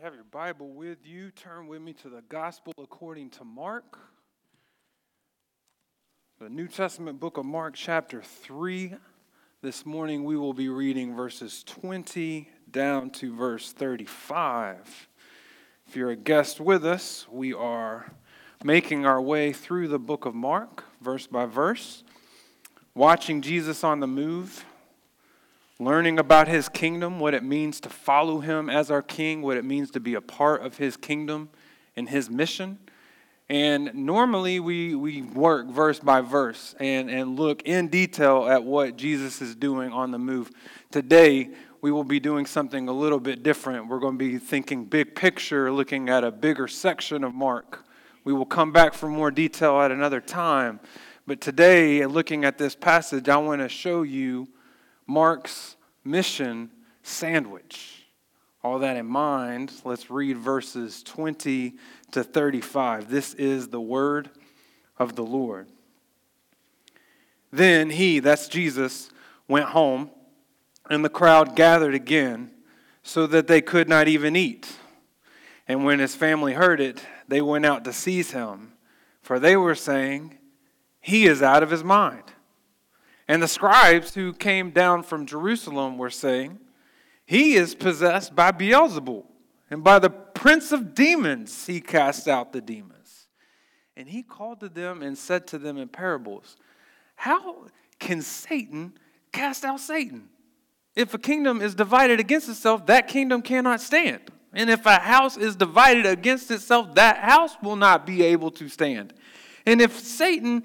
you have your Bible with you, turn with me to the Gospel according to Mark. The New Testament book of Mark, chapter 3. This morning we will be reading verses 20 down to verse 35. If you're a guest with us, we are making our way through the book of Mark, verse by verse, watching Jesus on the move learning about his kingdom, what it means to follow him as our king, what it means to be a part of his kingdom and his mission. And normally we, we work verse by verse and, and look in detail at what Jesus is doing on the move. Today, we will be doing something a little bit different. We're going to be thinking big picture, looking at a bigger section of Mark. We will come back for more detail at another time. But today, looking at this passage, I want to show you Mark's mission sandwich. All that in mind, let's read verses 20 to 35. This is the word of the Lord. Then he, that's Jesus, went home, and the crowd gathered again, so that they could not even eat. And when his family heard it, they went out to seize him, for they were saying, He is out of his mind. And the scribes who came down from Jerusalem were saying, He is possessed by Beelzebul, and by the prince of demons he cast out the demons. And he called to them and said to them in parables, How can Satan cast out Satan? If a kingdom is divided against itself, that kingdom cannot stand. And if a house is divided against itself, that house will not be able to stand. And if Satan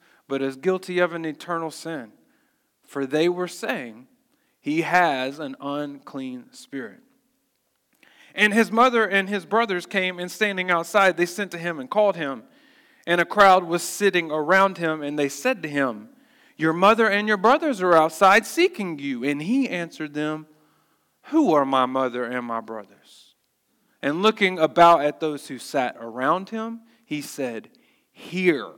but is guilty of an eternal sin. For they were saying, He has an unclean spirit. And his mother and his brothers came, and standing outside, they sent to him and called him. And a crowd was sitting around him, and they said to him, Your mother and your brothers are outside seeking you. And he answered them, Who are my mother and my brothers? And looking about at those who sat around him, he said, Here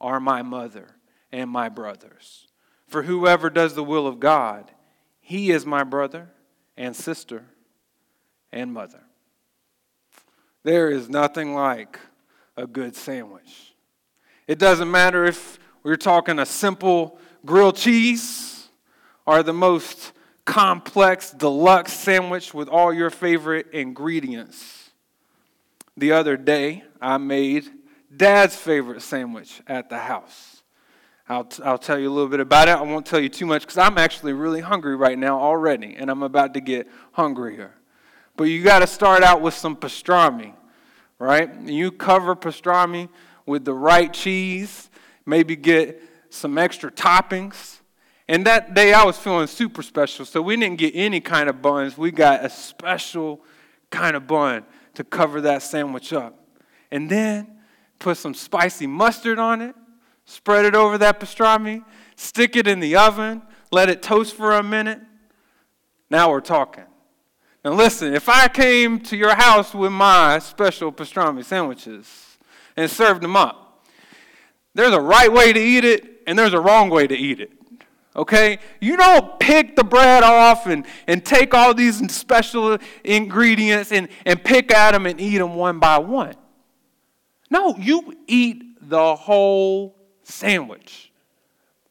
are my mother and my brothers. For whoever does the will of God, he is my brother and sister and mother. There is nothing like a good sandwich. It doesn't matter if we're talking a simple grilled cheese or the most complex deluxe sandwich with all your favorite ingredients. The other day, I made dad's favorite sandwich at the house. I'll, t- I'll tell you a little bit about it. I won't tell you too much because I'm actually really hungry right now already, and I'm about to get hungrier. But you got to start out with some pastrami, right? You cover pastrami with the right cheese, maybe get some extra toppings. And that day I was feeling super special, so we didn't get any kind of buns. We got a special kind of bun to cover that sandwich up. And then put some spicy mustard on it, spread it over that pastrami, stick it in the oven, let it toast for a minute. Now we're talking. Now listen, if I came to your house with my special pastrami sandwiches and served them up, there's a right way to eat it and there's a wrong way to eat it. Okay? You don't pick the bread off and, and take all these special ingredients and, and pick at them and eat them one by one. No, you eat the whole sandwich.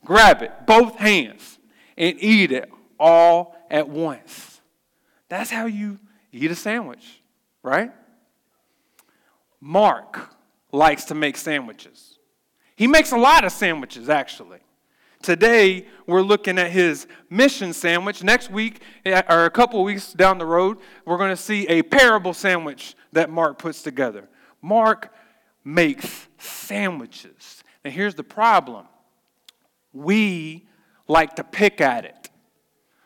Grab it, both hands, and eat it all at once. That's how you eat a sandwich, right? Mark likes to make sandwiches. He makes a lot of sandwiches, actually. Today, we're looking at his mission sandwich. Next week, eh, or a couple weeks down the road, we're going to see a parable sandwich that Mark puts together. Mark makes sandwiches. Now, here's the problem we like to pick at it.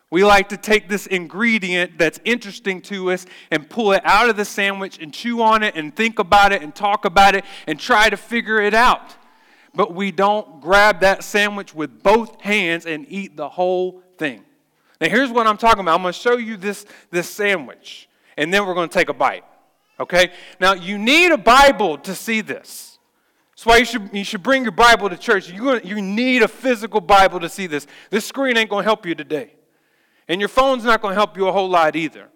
We like to take this ingredient that's interesting to us and pull it out of the sandwich and chew on it and think about it and talk about it and try to figure it out. But we don't grab that sandwich with both hands and eat the whole thing. Now, here's what I'm talking about. I'm going to show you this, this sandwich, and then we're going to take a bite. Okay? Now, you need a Bible to see this. That's why you should, you should bring your Bible to church. You, you need a physical Bible to see this. This screen ain't going to help you today. And your phone's not going to help you a whole lot either.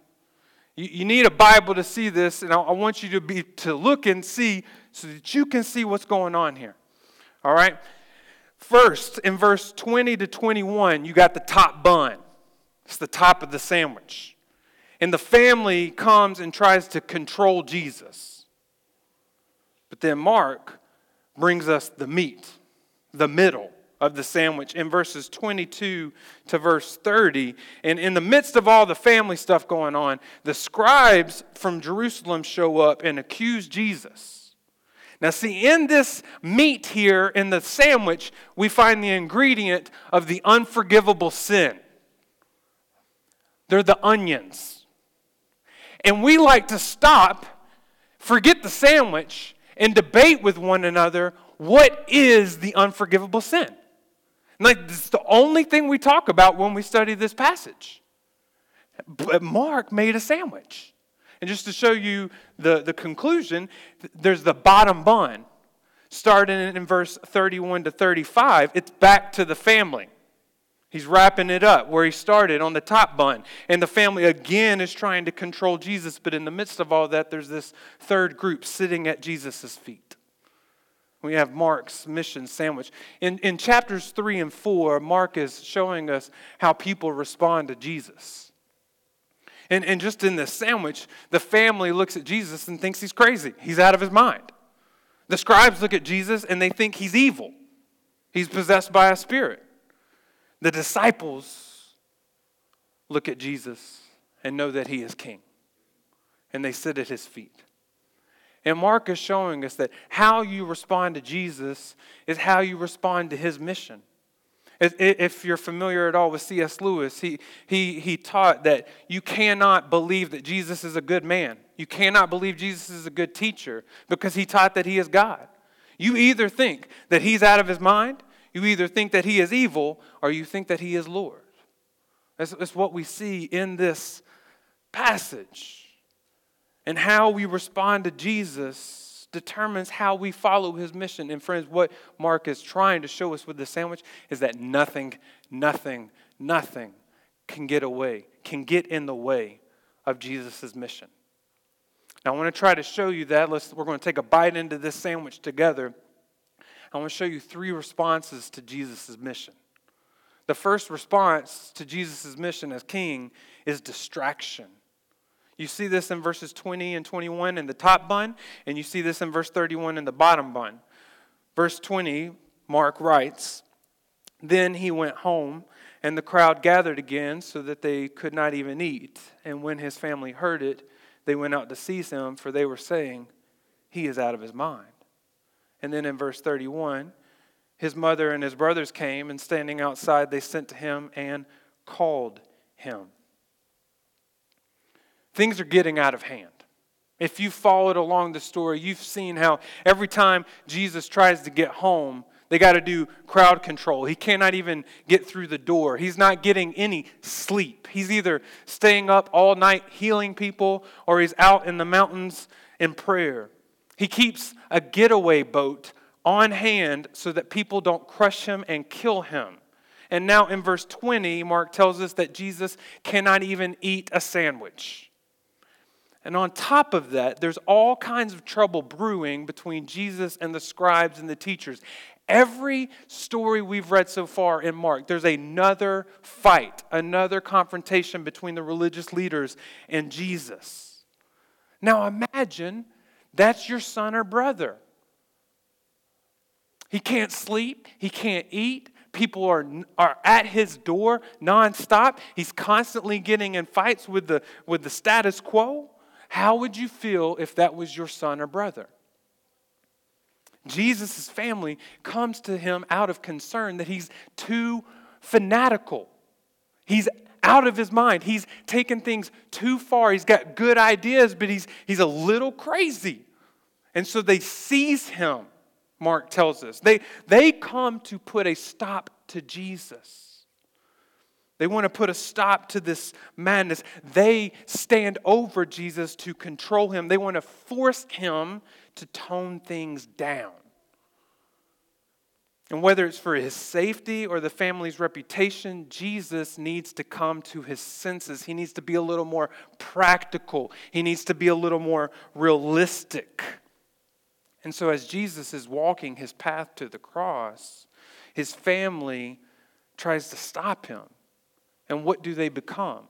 You, you need a Bible to see this, and I, I want you to, be, to look and see so that you can see what's going on here. All right? First, in verse 20 to 21, you got the top bun. It's the top of the sandwich. And the family comes and tries to control Jesus. But then Mark brings us the meat, the middle of the sandwich in verses 22 to verse 30. And in the midst of all the family stuff going on, the scribes from Jerusalem show up and accuse Jesus. Now, see, in this meat here, in the sandwich, we find the ingredient of the unforgivable sin. They're the onions. And we like to stop, forget the sandwich, and debate with one another what is the unforgivable sin? Like, it's the only thing we talk about when we study this passage. But Mark made a sandwich. And just to show you the, the conclusion, there's the bottom bun. Starting in verse 31 to 35, it's back to the family. He's wrapping it up where he started on the top bun. And the family again is trying to control Jesus, but in the midst of all that, there's this third group sitting at Jesus' feet. We have Mark's mission sandwich. In, in chapters 3 and 4, Mark is showing us how people respond to Jesus. And, and just in this sandwich, the family looks at Jesus and thinks he's crazy. He's out of his mind. The scribes look at Jesus and they think he's evil. He's possessed by a spirit. The disciples look at Jesus and know that he is king. And they sit at his feet. And Mark is showing us that how you respond to Jesus is how you respond to his mission. If you're familiar at all with C.S. Lewis, he, he, he taught that you cannot believe that Jesus is a good man. You cannot believe Jesus is a good teacher because he taught that he is God. You either think that he's out of his mind, you either think that he is evil, or you think that he is Lord. That's, that's what we see in this passage. And how we respond to Jesus determines how we follow his mission. And friends, what Mark is trying to show us with the sandwich is that nothing, nothing, nothing can get away, can get in the way of Jesus' mission. Now, I want to try to show you that. Let's, we're going to take a bite into this sandwich together. I want to show you three responses to Jesus' mission. The first response to Jesus' mission as king is distraction. You see this in verses 20 and 21 in the top bun, and you see this in verse 31 in the bottom bun. Verse 20, Mark writes, Then he went home, and the crowd gathered again so that they could not even eat. And when his family heard it, they went out to seize him, for they were saying, He is out of his mind. And then in verse 31, his mother and his brothers came, and standing outside, they sent to him and called him. Things are getting out of hand. If you followed along the story, you've seen how every time Jesus tries to get home, they got to do crowd control. He cannot even get through the door. He's not getting any sleep. He's either staying up all night healing people or he's out in the mountains in prayer. He keeps a getaway boat on hand so that people don't crush him and kill him. And now in verse 20, Mark tells us that Jesus cannot even eat a sandwich. And on top of that, there's all kinds of trouble brewing between Jesus and the scribes and the teachers. Every story we've read so far in Mark, there's another fight, another confrontation between the religious leaders and Jesus. Now imagine that's your son or brother. He can't sleep, he can't eat. People are, are at his door nonstop. He's constantly getting in fights with the, with the status quo. How would you feel if that was your son or brother? Jesus' family comes to him out of concern that he's too fanatical. He's out of his mind. He's taken things too far. He's got good ideas, but he's, he's a little crazy. And so they seize him, Mark tells us. They, they come to put a stop to Jesus. They want to put a stop to this madness. They stand over Jesus to control him. They want to force him to tone things down. And whether it's for his safety or the family's reputation, Jesus needs to come to his senses. He needs to be a little more practical, he needs to be a little more realistic. And so, as Jesus is walking his path to the cross, his family tries to stop him. And what do they become?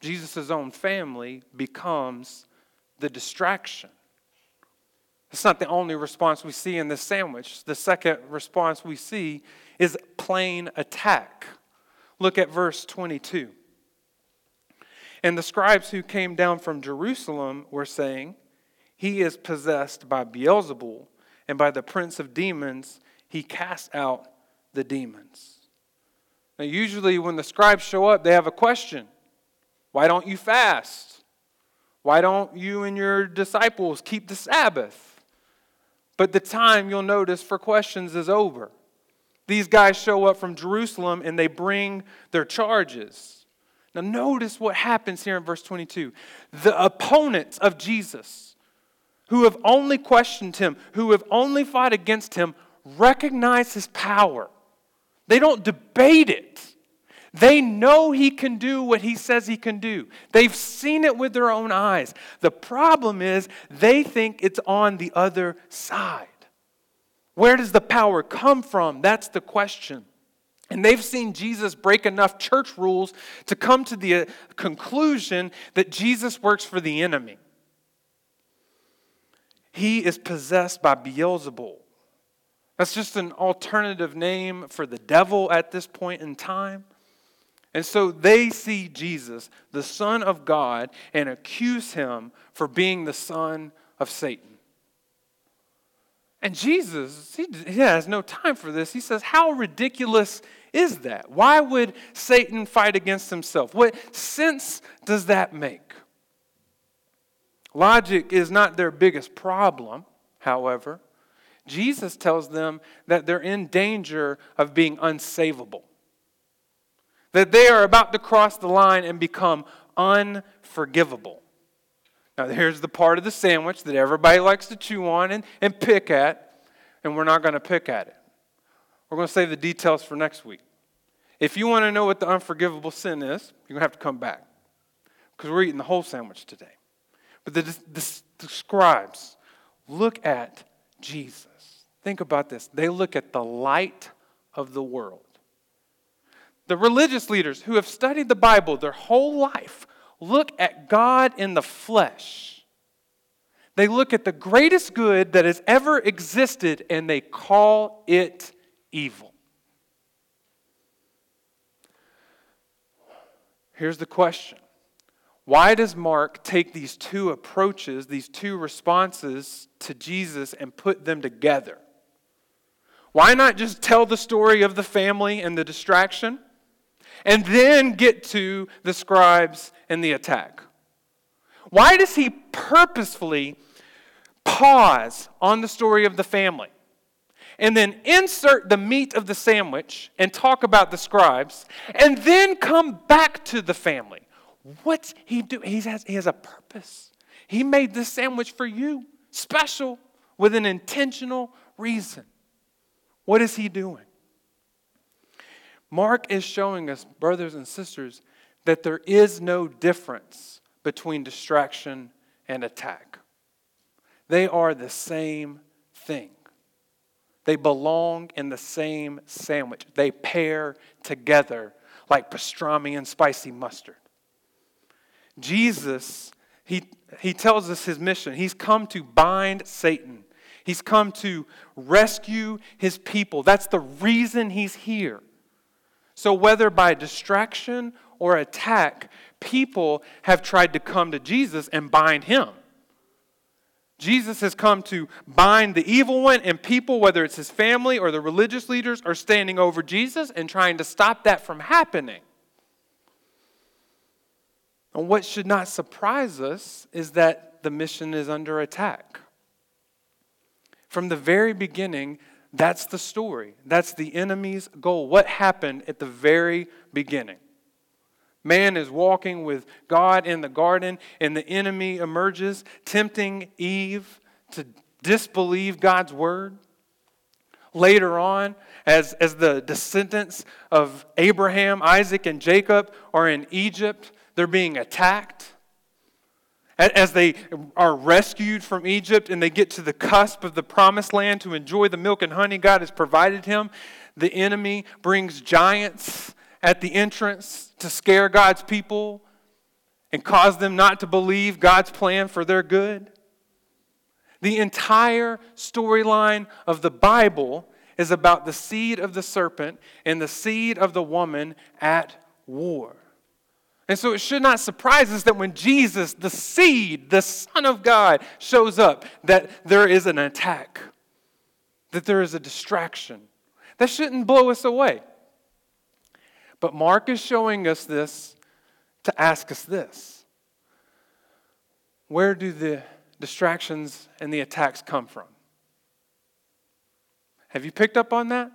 Jesus' own family becomes the distraction. It's not the only response we see in this sandwich. The second response we see is plain attack. Look at verse 22. And the scribes who came down from Jerusalem were saying, He is possessed by Beelzebul, and by the prince of demons, he casts out the demons. Now, usually when the scribes show up, they have a question Why don't you fast? Why don't you and your disciples keep the Sabbath? But the time you'll notice for questions is over. These guys show up from Jerusalem and they bring their charges. Now, notice what happens here in verse 22. The opponents of Jesus, who have only questioned him, who have only fought against him, recognize his power. They don't debate it. They know he can do what he says he can do. They've seen it with their own eyes. The problem is they think it's on the other side. Where does the power come from? That's the question. And they've seen Jesus break enough church rules to come to the uh, conclusion that Jesus works for the enemy. He is possessed by Beelzebul. That's just an alternative name for the devil at this point in time. And so they see Jesus, the Son of God, and accuse him for being the son of Satan. And Jesus, he, he, has no time for this. He says, How ridiculous is that? Why would Satan fight against himself? What sense does that make? Logic is not their biggest problem, however. Jesus tells them that they're in danger of being unsavable that they are about to cross the line and become unforgivable. Now, here's the part of the sandwich that everybody likes to chew on and, and pick at, and we're not going to pick at it. We're going to save the details for next week. If you want to know what the unforgivable sin is, you're going to have to come back because we're eating the whole sandwich today. But the, the, the scribes look at Jesus. Think about this. They look at the light of the world. The religious leaders who have studied the Bible their whole life look at God in the flesh. They look at the greatest good that has ever existed and they call it evil. Here's the question Why does Mark take these two approaches, these two responses to Jesus, and put them together? Why not just tell the story of the family and the distraction? And then get to the scribes and the attack? Why does he purposefully pause on the story of the family and then insert the meat of the sandwich and talk about the scribes and then come back to the family? What's he doing? He has, he has a purpose. He made this sandwich for you, special, with an intentional reason. What is he doing? Mark is showing us, brothers and sisters, that there is no difference between distraction and attack. They are the same thing. They belong in the same sandwich. They pair together like pastrami and spicy mustard. Jesus, he, he tells us his mission. He's come to bind Satan, he's come to rescue his people. That's the reason he's here. So, whether by distraction or attack, people have tried to come to Jesus and bind him. Jesus has come to bind the evil one, and people, whether it's his family or the religious leaders, are standing over Jesus and trying to stop that from happening. And what should not surprise us is that the mission is under attack. From the very beginning, that's the story. That's the enemy's goal. What happened at the very beginning? Man is walking with God in the garden, and the enemy emerges, tempting Eve to disbelieve God's word. Later on, as, as the descendants of Abraham, Isaac, and Jacob are in Egypt, they're being attacked. As they are rescued from Egypt and they get to the cusp of the promised land to enjoy the milk and honey God has provided him, the enemy brings giants at the entrance to scare God's people and cause them not to believe God's plan for their good. The entire storyline of the Bible is about the seed of the serpent and the seed of the woman at war. And so it should not surprise us that when Jesus, the seed, the Son of God, shows up, that there is an attack, that there is a distraction. That shouldn't blow us away. But Mark is showing us this to ask us this Where do the distractions and the attacks come from? Have you picked up on that?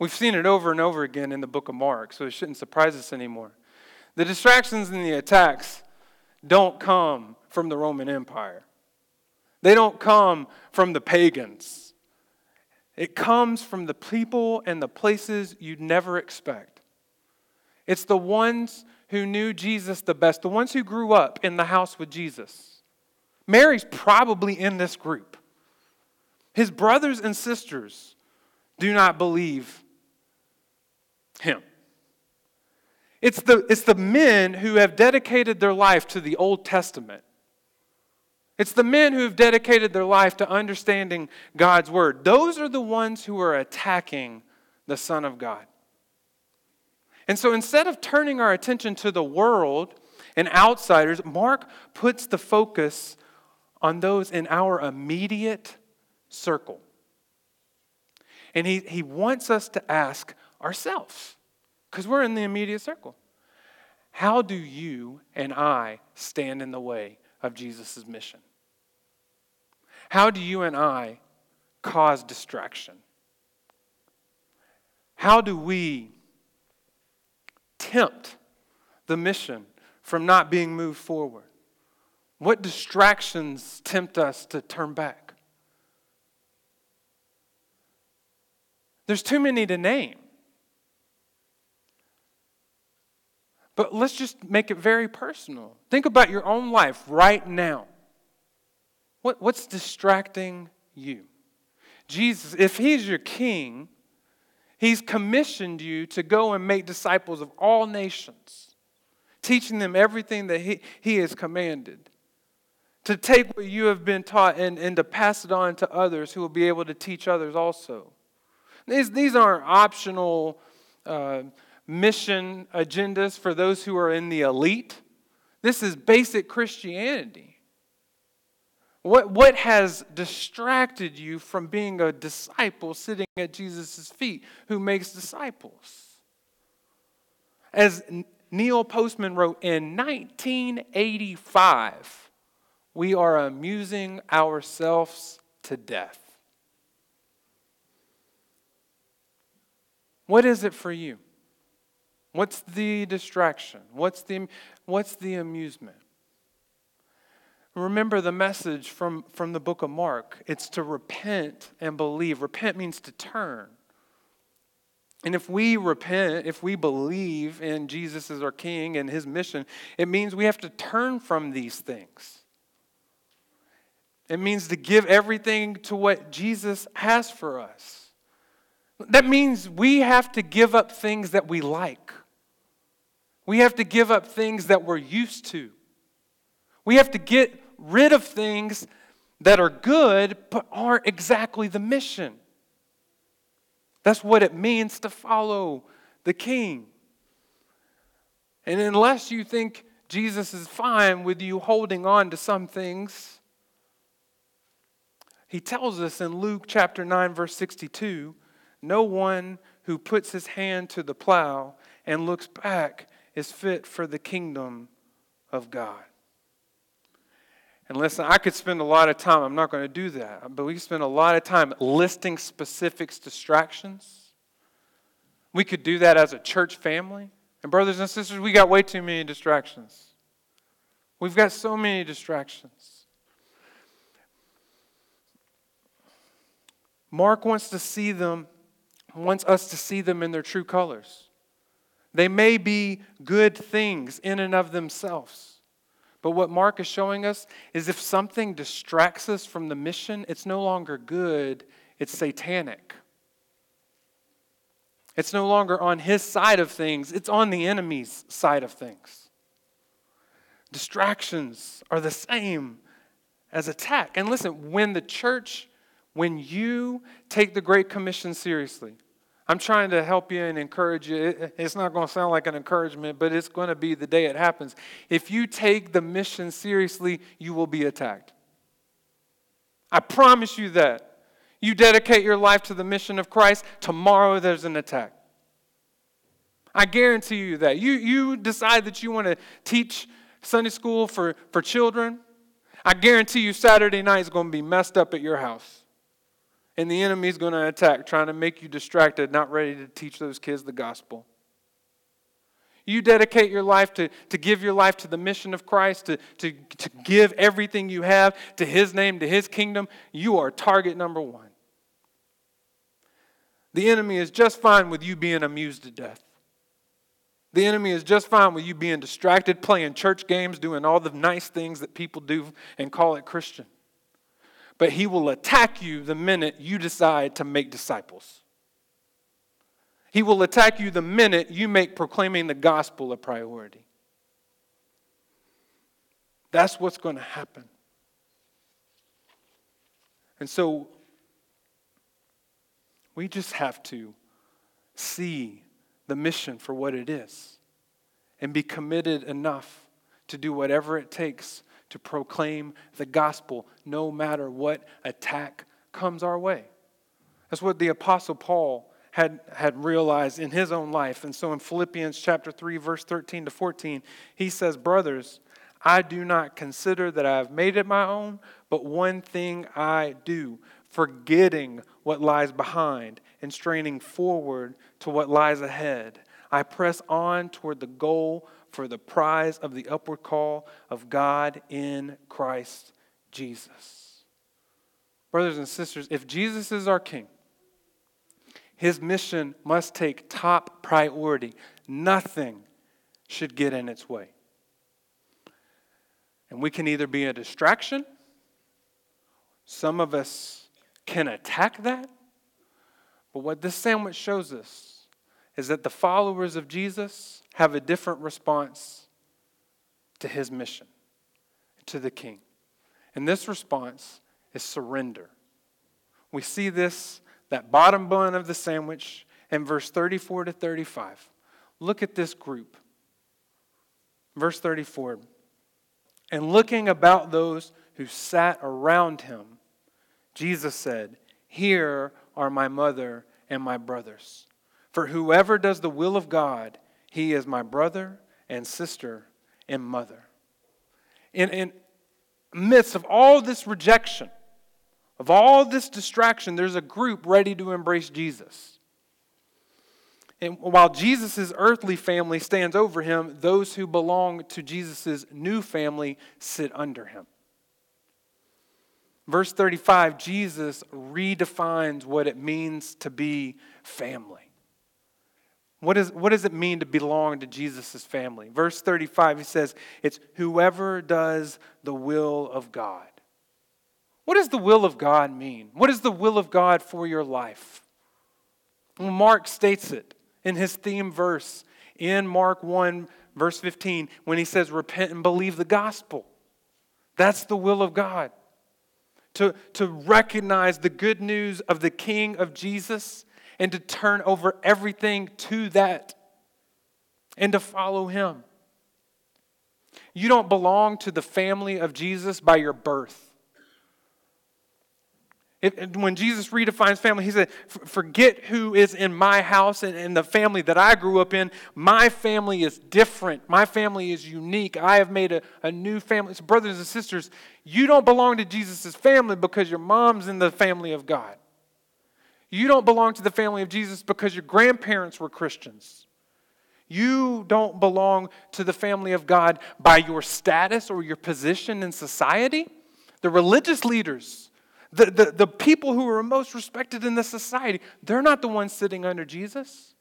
We've seen it over and over again in the book of Mark, so it shouldn't surprise us anymore. The distractions and the attacks don't come from the Roman Empire, they don't come from the pagans. It comes from the people and the places you'd never expect. It's the ones who knew Jesus the best, the ones who grew up in the house with Jesus. Mary's probably in this group. His brothers and sisters do not believe him. It's the, it's the men who have dedicated their life to the Old Testament. It's the men who have dedicated their life to understanding God's word. Those are the ones who are attacking the Son of God. And so instead of turning our attention to the world and outsiders, Mark puts the focus on those in our immediate circle. And he, he wants us to ask ourselves, because we're in the immediate circle. How do you and I stand in the way of Jesus' mission? How do you and I cause distraction? How do we tempt the mission from not being moved forward? What distractions tempt us to turn back? There's too many to name. But let's just make it very personal. Think about your own life right now. What, what's distracting you? Jesus, if He's your King, He's commissioned you to go and make disciples of all nations, teaching them everything that He, he has commanded. To take what you have been taught and, and to pass it on to others who will be able to teach others also. These, these aren't optional uh, mission agendas for those who are in the elite. This is basic Christianity. What, what has distracted you from being a disciple sitting at Jesus' feet who makes disciples? As Neil Postman wrote in 1985, we are amusing ourselves to death. What is it for you? What's the distraction? What's the, what's the amusement? Remember the message from, from the book of Mark. It's to repent and believe. Repent means to turn. And if we repent, if we believe in Jesus as our King and his mission, it means we have to turn from these things. It means to give everything to what Jesus has for us. That means we have to give up things that we like. We have to give up things that we're used to. We have to get rid of things that are good but aren't exactly the mission. That's what it means to follow the king. And unless you think Jesus is fine with you holding on to some things, he tells us in Luke chapter 9, verse 62 no one who puts his hand to the plow and looks back is fit for the kingdom of God. And listen, I could spend a lot of time, I'm not going to do that, but we spend a lot of time listing specifics, distractions. We could do that as a church family. And, brothers and sisters, we got way too many distractions. We've got so many distractions. Mark wants to see them, wants us to see them in their true colors. They may be good things in and of themselves. But what Mark is showing us is if something distracts us from the mission, it's no longer good, it's satanic. It's no longer on his side of things, it's on the enemy's side of things. Distractions are the same as attack. And listen, when the church, when you take the Great Commission seriously, I'm trying to help you and encourage you. It's not going to sound like an encouragement, but it's going to be the day it happens. If you take the mission seriously, you will be attacked. I promise you that. You dedicate your life to the mission of Christ, tomorrow there's an attack. I guarantee you that. You, you decide that you want to teach Sunday school for, for children, I guarantee you Saturday night is going to be messed up at your house. And the enemy's going to attack, trying to make you distracted, not ready to teach those kids the gospel. You dedicate your life to, to give your life to the mission of Christ, to, to, to give everything you have to His name, to His kingdom, you are target number one. The enemy is just fine with you being amused to death. The enemy is just fine with you being distracted, playing church games, doing all the nice things that people do and call it Christian but he will attack you the minute you decide to make disciples. He will attack you the minute you make proclaiming the gospel a priority. That's what's going to happen. And so we just have to see the mission for what it is and be committed enough to do whatever it takes to proclaim the gospel no matter what attack comes our way. That's what the Apostle Paul had, had realized in his own life. And so in Philippians chapter 3, verse 13 to 14, he says, Brothers, I do not consider that I have made it my own, but one thing I do, forgetting what lies behind and straining forward to what lies ahead. I press on toward the goal for the prize of the upward call of God in Christ Jesus. Brothers and sisters, if Jesus is our King, his mission must take top priority. Nothing should get in its way. And we can either be a distraction, some of us can attack that. But what this sandwich shows us is that the followers of Jesus have a different response to his mission, to the king. And this response is surrender. We see this, that bottom bun of the sandwich, in verse 34 to 35. Look at this group. Verse 34 And looking about those who sat around him, Jesus said, Here are my mother and my brothers. For whoever does the will of God, he is my brother and sister and mother. In, in midst of all this rejection, of all this distraction, there's a group ready to embrace Jesus. And while Jesus' earthly family stands over him, those who belong to Jesus' new family sit under him. Verse 35, Jesus redefines what it means to be family. What, is, what does it mean to belong to Jesus' family? Verse 35, he says, It's whoever does the will of God. What does the will of God mean? What is the will of God for your life? Well, Mark states it in his theme verse in Mark 1, verse 15, when he says, Repent and believe the gospel. That's the will of God. To, to recognize the good news of the King of Jesus and to turn over everything to that and to follow Him. You don't belong to the family of Jesus by your birth. It, when Jesus redefines family, he said, Forget who is in my house and, and, the family that I grew up in. My family is different. My family is unique. I have made a, a new family. So, brothers and sisters, you don't belong to Jesus' family because your mom's in the family of God. You don't belong to the family of Jesus because your grandparents were Christians. You don't belong to the family of God by your status or your position in society. The religious leaders, the, the, the people who are most respected in the society, they're not the ones sitting under Jesus.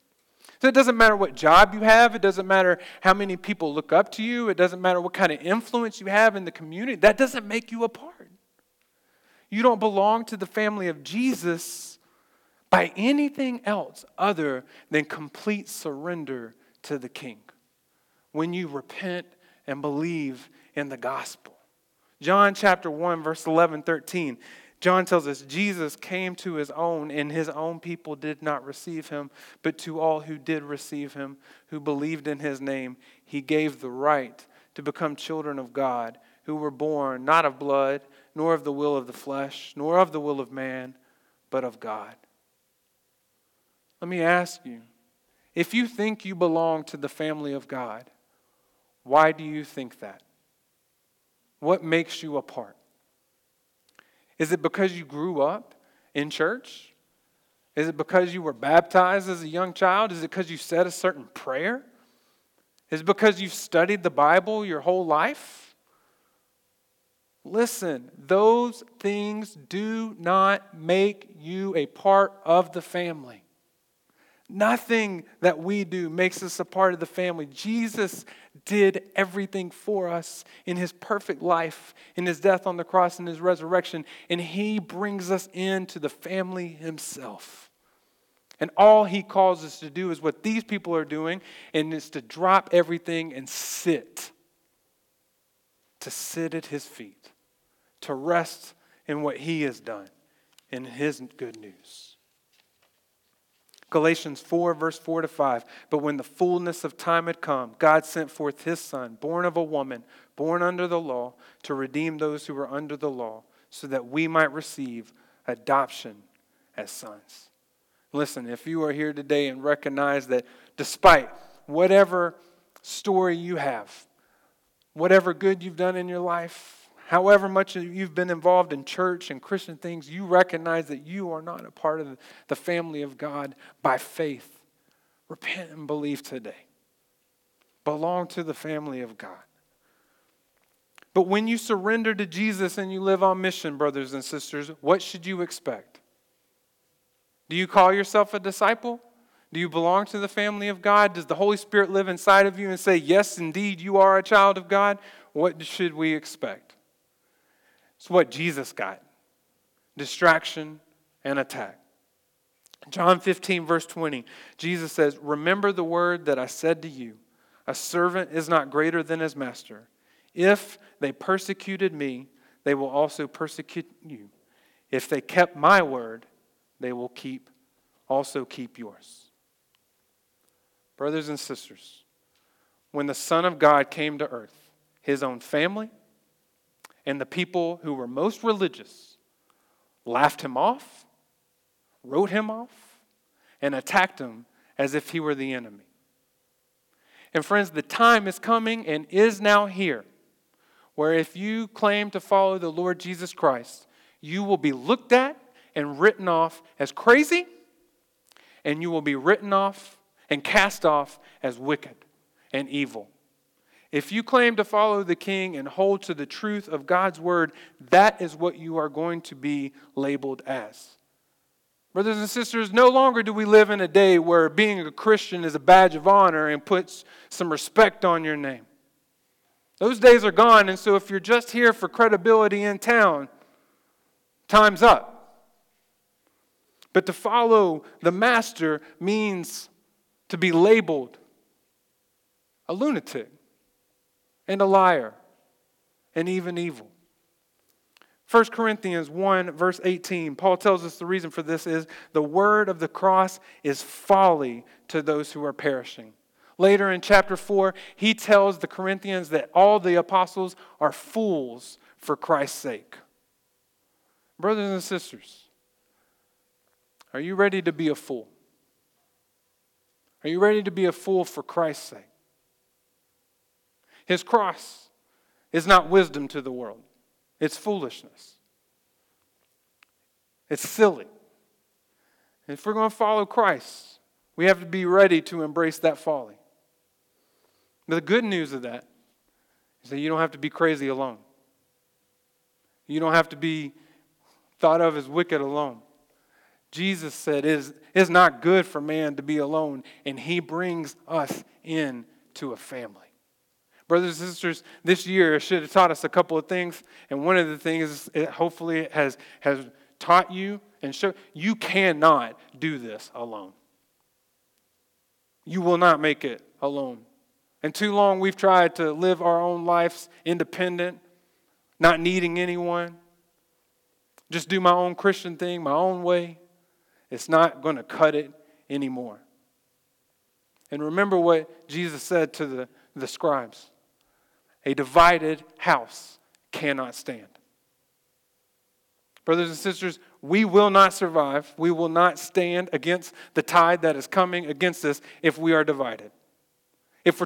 So it doesn't matter what job you have, it doesn't matter how many people look up to you, it doesn't matter what kind of influence you have in the community. That doesn't make you apart. You don't belong to the family of Jesus by anything else other than complete surrender to the King. When you repent and believe in the gospel. John chapter 1, verse 11, 13 John tells us Jesus came to his own, and his own people did not receive him, but to all who did receive him, who believed in his name, he gave the right to become children of God, who were born not of blood, nor of the will of the flesh, nor of the will of man, but of God. Let me ask you if you think you belong to the family of God, why do you think that? What makes you apart? Is it because you grew up in church? Is it because you were baptized as a young child? Is it because you said a certain prayer? Is it because you've studied the Bible your whole life? Listen, those things do not make you a part of the family. Nothing that we do makes us a part of the family. Jesus did everything for us in his perfect life, in his death on the cross, and his resurrection, and he brings us into the family himself. And all he calls us to do is what these people are doing, and it's to drop everything and sit. To sit at his feet, to rest in what he has done, in his good news. Galatians 4, verse 4 to 5. But when the fullness of time had come, God sent forth his Son, born of a woman, born under the law, to redeem those who were under the law, so that we might receive adoption as sons. Listen, if you are here today and recognize that despite whatever story you have, whatever good you've done in your life, however much you've been involved in church and Christian things, you recognize that you are not a part of the family of God by faith. Repent and believe today. Belong to the family of God. But when you surrender to Jesus and you live on mission, brothers and sisters, what should you expect? Do you call yourself a disciple? Do you belong to the family of God? Does the Holy Spirit live inside of you and say, Yes, indeed, you are a child of God? What should we expect? It's what Jesus got distraction and attack. John 15, verse 20, Jesus says, Remember the word that I said to you a servant is not greater than his master. If they persecuted me, they will also persecute you. If they kept my word, they will keep also keep yours. Brothers and sisters, when the Son of God came to earth, his own family, and the people who were most religious laughed him off, wrote him off, and attacked him as if he were the enemy. And friends, the time is coming and is now here where if you claim to follow the Lord Jesus Christ, you will be looked at and written off as crazy, and you will be written off and cast off as wicked and evil. If you claim to follow the king and hold to the truth of God's word, that is what you are going to be labeled as. Brothers and sisters, no longer do we live in a day where being a Christian is a badge of honor and puts some respect on your name. Those days are gone, and so if you're just here for credibility in town, time's up. But to follow the master means to be labeled a lunatic and a liar and even evil. 1 Corinthians 1, verse 18, Paul tells us the reason for this is the word of the cross is folly to those who are perishing. Later in chapter 4, he tells the Corinthians that all the apostles are fools for Christ's sake. Brothers and sisters, Are you ready to be a fool? Are you ready to be a fool for Christ's sake? His cross is not wisdom to the world, it's foolishness. It's silly. If we're going to follow Christ, we have to be ready to embrace that folly. But the good news of that is that you don't have to be crazy alone. You don't have to be thought of as wicked alone. Jesus said it is, it is not good for man to be alone, and he brings us into a family. Brothers and sisters, this year should have taught us a couple of things, and one of the things it hopefully has, has taught you and show you cannot do this alone. You will not make it alone. And too long we've tried to live our own lives independent, not needing anyone. Just do my own Christian thing, my own way. It's not going to cut it anymore. And remember what Jesus said to the, the scribes a divided house cannot stand. Brothers and sisters, we will not survive. We will not stand against the tide that is coming against us if we are divided. If we're